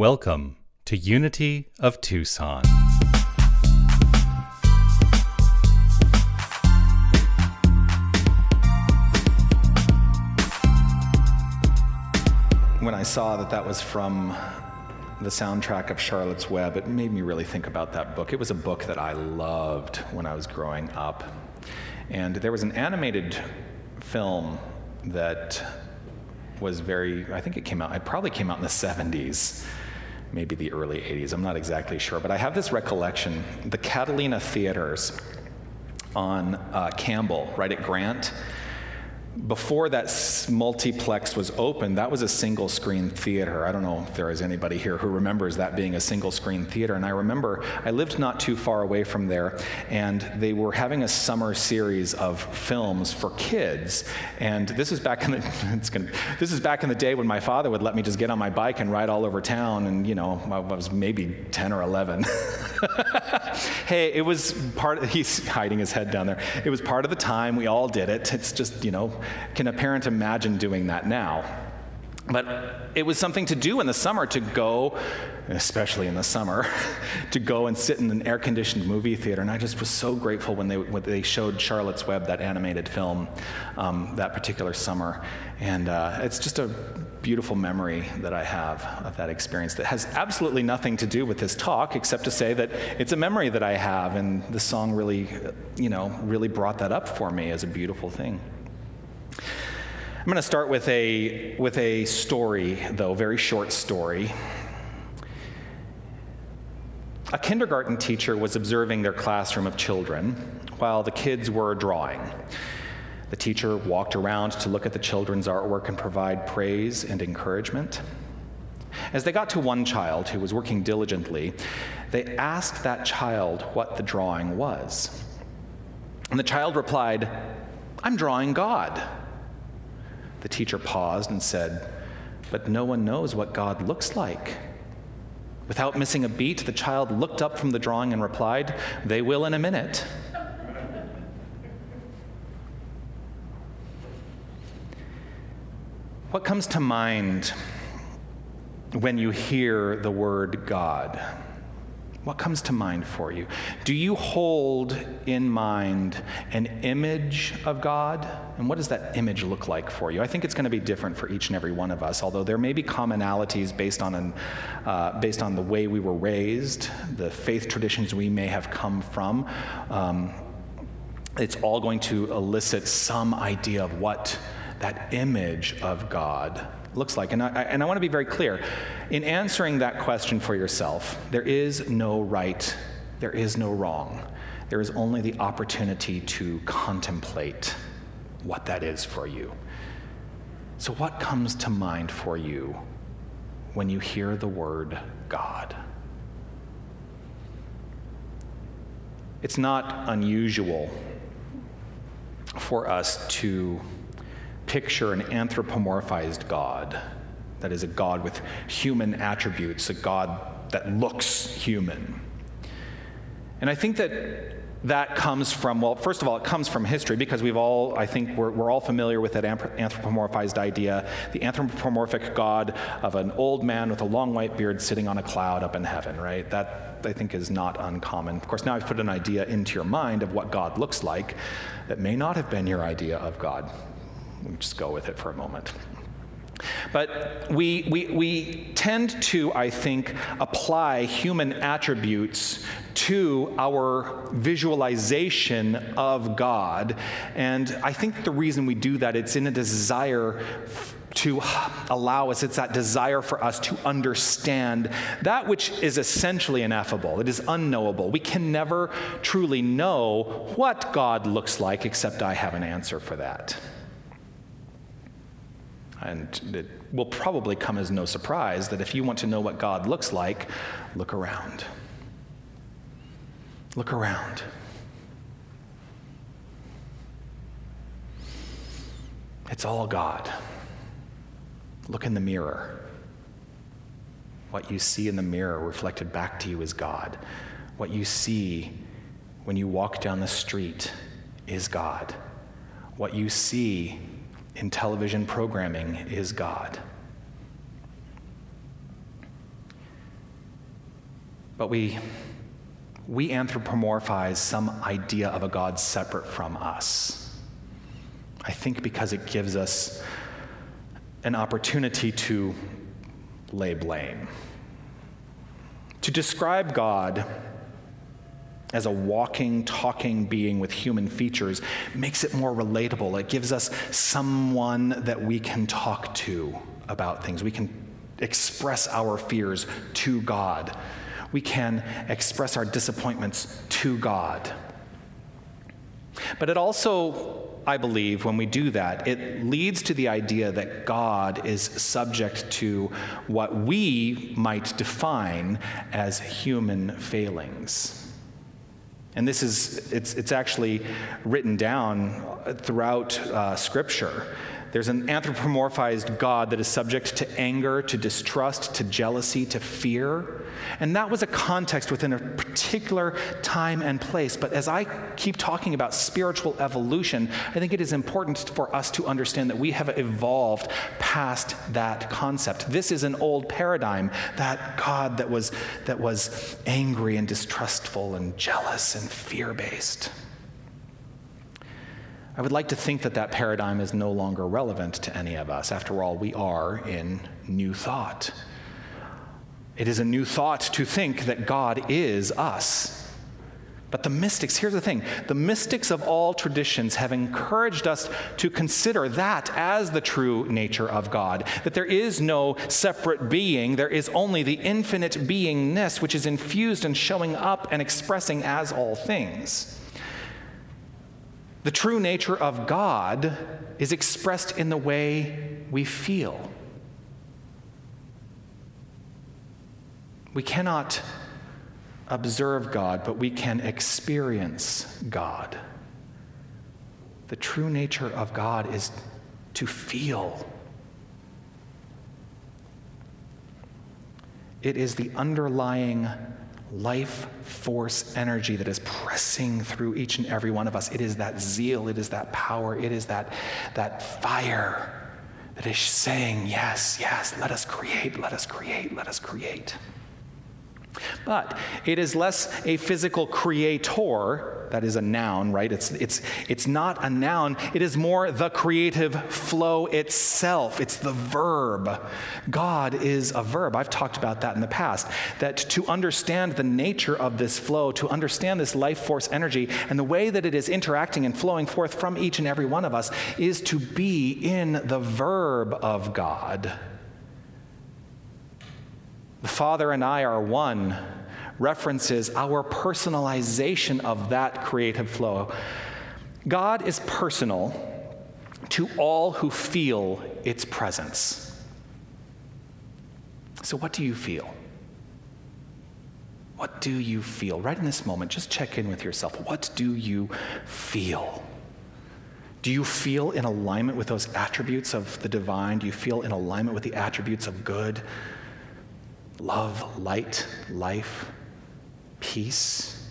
Welcome to Unity of Tucson. When I saw that that was from the soundtrack of Charlotte's Web, it made me really think about that book. It was a book that I loved when I was growing up. And there was an animated film that was very, I think it came out, it probably came out in the 70s, maybe the early 80s, I'm not exactly sure. But I have this recollection the Catalina Theaters on uh, Campbell, right at Grant before that multiplex was open, that was a single screen theater. I don't know if there is anybody here who remembers that being a single screen theater. And I remember I lived not too far away from there, and they were having a summer series of films for kids. And this is back in the gonna, this is back in the day when my father would let me just get on my bike and ride all over town. And you know, I was maybe 10 or 11. hey, it was part. Of, he's hiding his head down there. It was part of the time. We all did it. It's just you know can a parent imagine doing that now? But it was something to do in the summer to go, especially in the summer, to go and sit in an air conditioned movie theater. And I just was so grateful when they, when they showed Charlotte's Web, that animated film, um, that particular summer. And uh, it's just a beautiful memory that I have of that experience that has absolutely nothing to do with this talk, except to say that it's a memory that I have. And the song really, you know, really brought that up for me as a beautiful thing. I'm going to start with a, with a story, though, very short story. A kindergarten teacher was observing their classroom of children while the kids were drawing. The teacher walked around to look at the children's artwork and provide praise and encouragement. As they got to one child who was working diligently, they asked that child what the drawing was. And the child replied, I'm drawing God. The teacher paused and said, But no one knows what God looks like. Without missing a beat, the child looked up from the drawing and replied, They will in a minute. What comes to mind when you hear the word God? What comes to mind for you? Do you hold in mind an image of God? And what does that image look like for you? I think it's going to be different for each and every one of us, although there may be commonalities based on, an, uh, based on the way we were raised, the faith traditions we may have come from. Um, it's all going to elicit some idea of what that image of God looks like. And I, and I want to be very clear. In answering that question for yourself, there is no right, there is no wrong. There is only the opportunity to contemplate what that is for you. So, what comes to mind for you when you hear the word God? It's not unusual for us to picture an anthropomorphized God. That is, a God with human attributes, a God that looks human. And I think that that comes from, well, first of all, it comes from history because we've all, I think we're, we're all familiar with that anthropomorphized idea the anthropomorphic God of an old man with a long white beard sitting on a cloud up in heaven, right? That, I think, is not uncommon. Of course, now I've put an idea into your mind of what God looks like that may not have been your idea of God just go with it for a moment. But we, we, we tend to, I think, apply human attributes to our visualization of God. And I think the reason we do that, it's in a desire to allow us, it's that desire for us to understand that which is essentially ineffable. It is unknowable. We can never truly know what God looks like, except I have an answer for that. And it will probably come as no surprise that if you want to know what God looks like, look around. Look around. It's all God. Look in the mirror. What you see in the mirror reflected back to you is God. What you see when you walk down the street is God. What you see in television programming is God. but we, we anthropomorphize some idea of a God separate from us. I think because it gives us an opportunity to lay blame. To describe God as a walking, talking being with human features makes it more relatable. It gives us someone that we can talk to about things. We can express our fears to God. We can express our disappointments to God. But it also, I believe, when we do that, it leads to the idea that God is subject to what we might define as human failings. And this is, it's, it's actually written down throughout uh, Scripture. There's an anthropomorphized God that is subject to anger, to distrust, to jealousy, to fear. And that was a context within a particular time and place. But as I keep talking about spiritual evolution, I think it is important for us to understand that we have evolved past that concept. This is an old paradigm, that God that was, that was angry and distrustful and jealous and fear based. I would like to think that that paradigm is no longer relevant to any of us. After all, we are in new thought. It is a new thought to think that God is us. But the mystics, here's the thing the mystics of all traditions have encouraged us to consider that as the true nature of God. That there is no separate being, there is only the infinite beingness which is infused and showing up and expressing as all things. The true nature of God is expressed in the way we feel. We cannot observe God, but we can experience God. The true nature of God is to feel. It is the underlying life force energy that is pressing through each and every one of us. It is that zeal, it is that power, it is that, that fire that is saying, Yes, yes, let us create, let us create, let us create. But it is less a physical creator, that is a noun, right? It's, it's, it's not a noun, it is more the creative flow itself. It's the verb. God is a verb. I've talked about that in the past. That to understand the nature of this flow, to understand this life force energy, and the way that it is interacting and flowing forth from each and every one of us, is to be in the verb of God. The Father and I are one references our personalization of that creative flow. God is personal to all who feel its presence. So, what do you feel? What do you feel? Right in this moment, just check in with yourself. What do you feel? Do you feel in alignment with those attributes of the divine? Do you feel in alignment with the attributes of good? love, light, life, peace,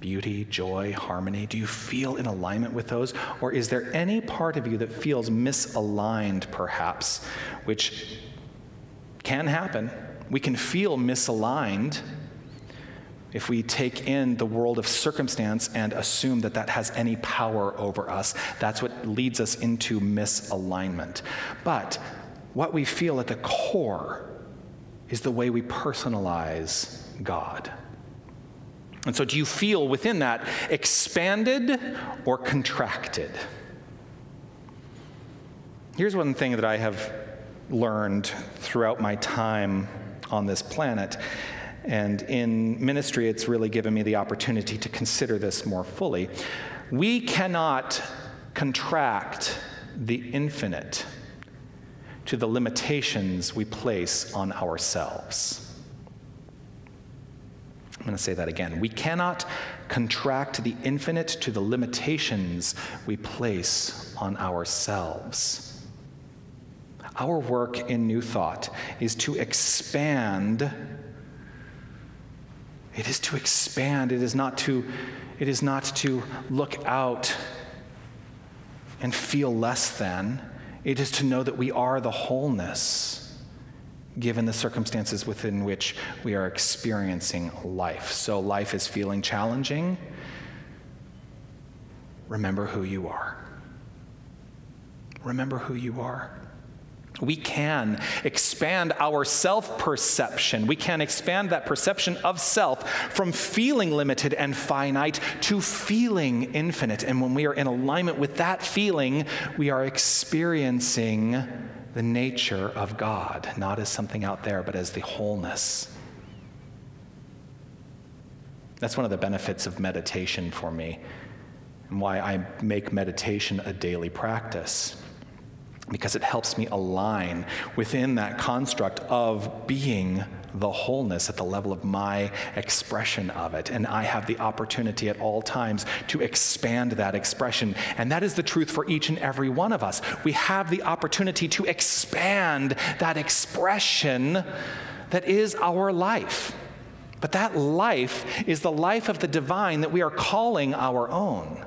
beauty, joy, harmony? Do you feel in alignment with those? Or is there any part of you that feels misaligned, perhaps, which can happen? We can feel misaligned if we take in the world of circumstance and assume that that has any power over us. That's what leads us into misalignment. But what we feel at the core is the way we personalize God. And so, do you feel within that expanded or contracted? Here's one thing that I have learned throughout my time on this planet. And in ministry, it's really given me the opportunity to consider this more fully. We cannot contract the infinite to the limitations we place on ourselves. I'm going to say that again. We cannot contract the infinite to the limitations we place on ourselves. Our work in New Thought is to expand. It is to expand. It is not to, it is not to look out and feel less than. It is to know that we are the wholeness. Given the circumstances within which we are experiencing life. So, life is feeling challenging. Remember who you are. Remember who you are. We can expand our self perception. We can expand that perception of self from feeling limited and finite to feeling infinite. And when we are in alignment with that feeling, we are experiencing the nature of God, not as something out there, but as the wholeness. That's one of the benefits of meditation for me, and why I make meditation a daily practice because it helps me align within that construct of being the wholeness at the level of my expression of it. And I have the opportunity at all times to expand that expression. And that is the truth for each and every one of us. We have the opportunity to expand that expression that is our life. But that life is the life of the divine that we are calling our own.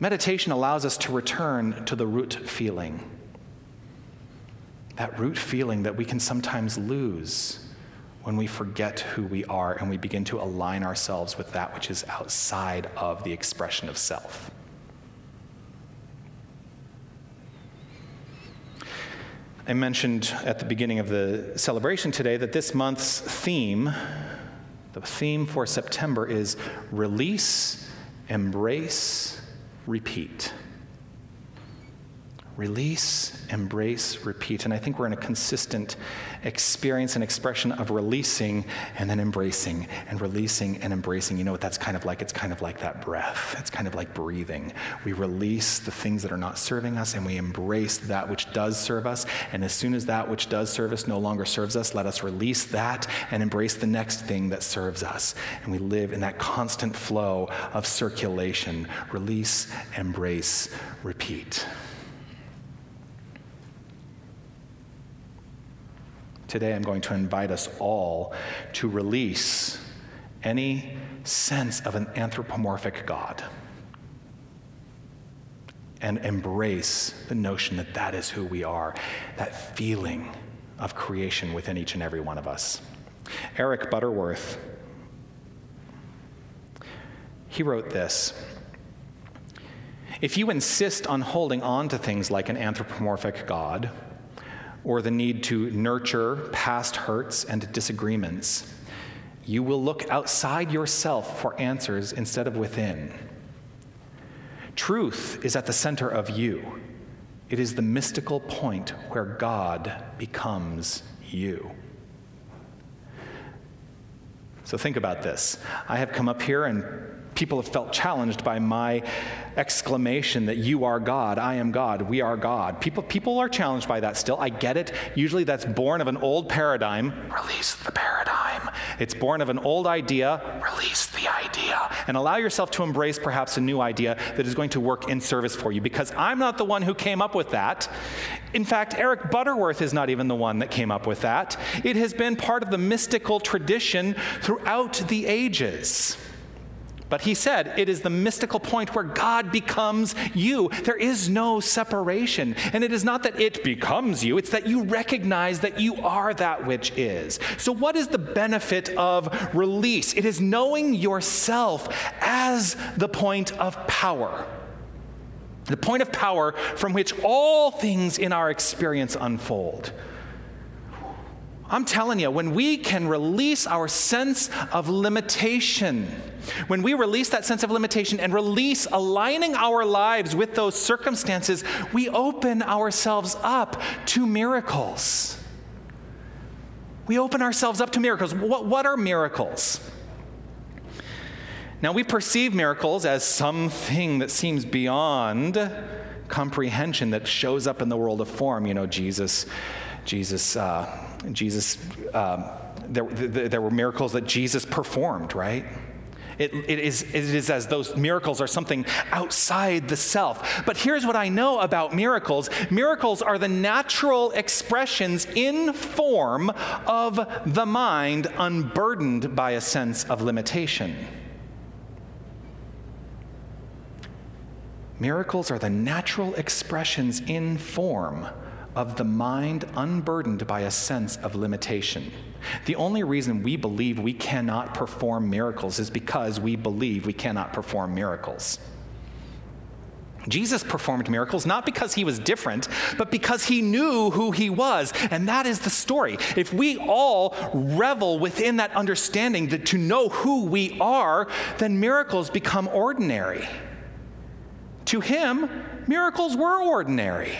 Meditation allows us to return to the root feeling. That root feeling that we can sometimes lose when we forget who we are and we begin to align ourselves with that which is outside of the expression of self. I mentioned at the beginning of the celebration today that this month's theme, the theme for September, is release, embrace, repeat. Release, embrace, repeat. And I think we're in a consistent experience and expression of releasing and then embracing and releasing and embracing. You know what that's kind of like? It's kind of like that breath. It's kind of like breathing. We release the things that are not serving us and we embrace that which does serve us. And as soon as that which does serve us no longer serves us, let us release that and embrace the next thing that serves us. And we live in that constant flow of circulation. Release, embrace, repeat. Today, I'm going to invite us all to release any sense of an anthropomorphic God and embrace the notion that that is who we are, that feeling of creation within each and every one of us. Eric Butterworth, he wrote this. If you insist on holding on to things like an anthropomorphic God, or the need to nurture past hurts and disagreements. You will look outside yourself for answers instead of within. Truth is at the center of you. It is the mystical point where God becomes you. So think about this. I have come up here and people have felt challenged by my exclamation that you are God, I am God, we are God. People, people are challenged by that still. I get it. Usually that's born of an old paradigm. Release the paradigm. It's born of an old idea. Release the idea. And allow yourself to embrace perhaps a new idea that is going to work in service for you because I'm not the one who came up with that. In fact, Eric Butterworth is not even the one that came up with that. It has been part of the mystical tradition throughout the ages. But he said it is the mystical point where God becomes you. There is no separation. And it is not that it becomes you, it's that you recognize that you are that which is. So, what is the benefit of release? It is knowing yourself as the point of power. The point of power from which all things in our experience unfold. I'm telling you, when we can release our sense of limitation, when we release that sense of limitation and release aligning our lives with those circumstances, we open ourselves up to miracles. We open ourselves up to miracles. What, what are miracles? Now, we perceive miracles as something that seems beyond comprehension that shows up in the world of form. You know, Jesus, Jesus, uh, Jesus, um, there, there were miracles that Jesus performed, right? It, it, is, it is as those miracles are something outside the self. But here's what I know about miracles miracles are the natural expressions in form of the mind unburdened by a sense of limitation. Miracles are the natural expressions in form of the mind unburdened by a sense of limitation. The only reason we believe we cannot perform miracles is because we believe we cannot perform miracles. Jesus performed miracles not because he was different, but because he knew who he was. And that is the story. If we all revel within that understanding that to know who we are, then miracles become ordinary. To him, miracles were ordinary.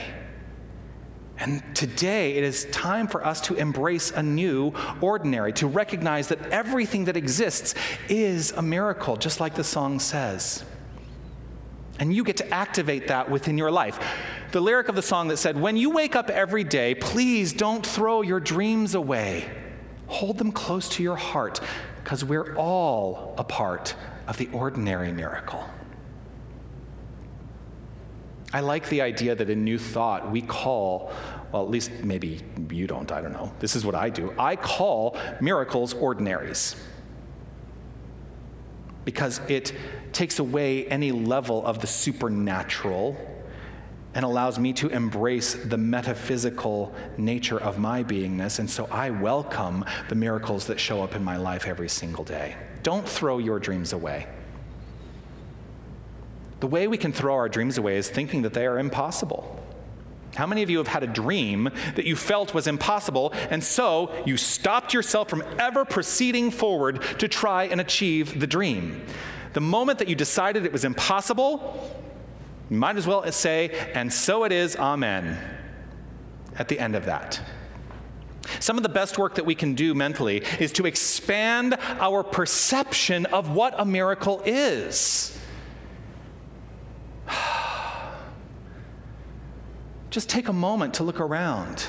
And today it is time for us to embrace a new ordinary, to recognize that everything that exists is a miracle, just like the song says. And you get to activate that within your life. The lyric of the song that said, When you wake up every day, please don't throw your dreams away. Hold them close to your heart, because we're all a part of the ordinary miracle. I like the idea that in New Thought we call, well, at least maybe you don't, I don't know. This is what I do. I call miracles ordinaries because it takes away any level of the supernatural and allows me to embrace the metaphysical nature of my beingness. And so I welcome the miracles that show up in my life every single day. Don't throw your dreams away. The way we can throw our dreams away is thinking that they are impossible. How many of you have had a dream that you felt was impossible, and so you stopped yourself from ever proceeding forward to try and achieve the dream? The moment that you decided it was impossible, you might as well say, and so it is, amen, at the end of that. Some of the best work that we can do mentally is to expand our perception of what a miracle is. Just take a moment to look around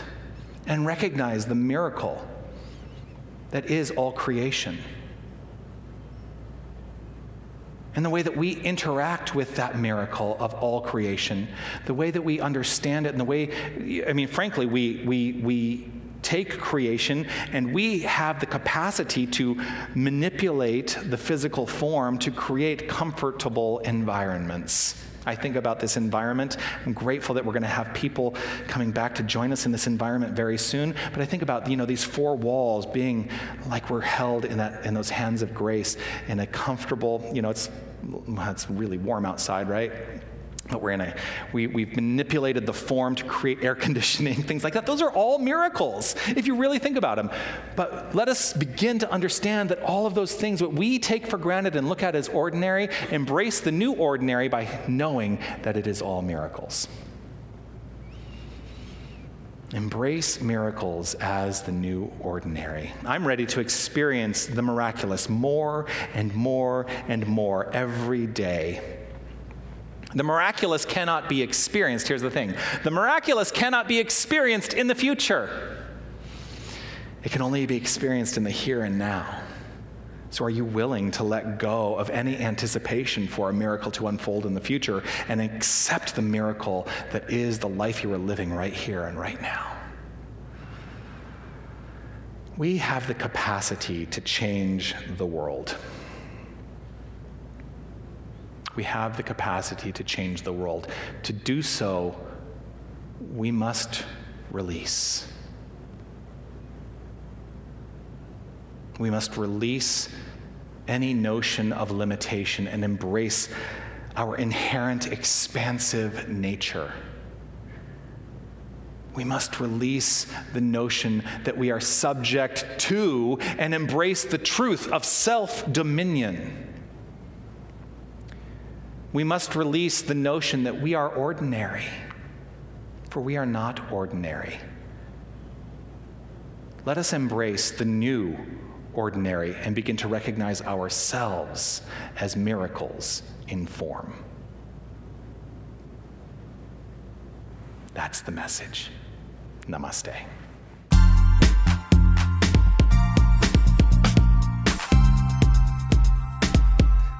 and recognize the miracle that is all creation. And the way that we interact with that miracle of all creation, the way that we understand it, and the way, I mean, frankly, we, we, we take creation and we have the capacity to manipulate the physical form to create comfortable environments. I think about this environment. I'm grateful that we're going to have people coming back to join us in this environment very soon. But I think about you know these four walls being like we're held in that in those hands of grace in a comfortable. You know, it's it's really warm outside, right? We're in a, we, we've manipulated the form to create air conditioning, things like that. Those are all miracles, if you really think about them. But let us begin to understand that all of those things, what we take for granted and look at as ordinary, embrace the new ordinary by knowing that it is all miracles. Embrace miracles as the new ordinary. I'm ready to experience the miraculous more and more and more every day. The miraculous cannot be experienced. Here's the thing the miraculous cannot be experienced in the future, it can only be experienced in the here and now. So, are you willing to let go of any anticipation for a miracle to unfold in the future and accept the miracle that is the life you are living right here and right now? We have the capacity to change the world. We have the capacity to change the world. To do so, we must release. We must release any notion of limitation and embrace our inherent expansive nature. We must release the notion that we are subject to and embrace the truth of self dominion. We must release the notion that we are ordinary, for we are not ordinary. Let us embrace the new ordinary and begin to recognize ourselves as miracles in form. That's the message. Namaste.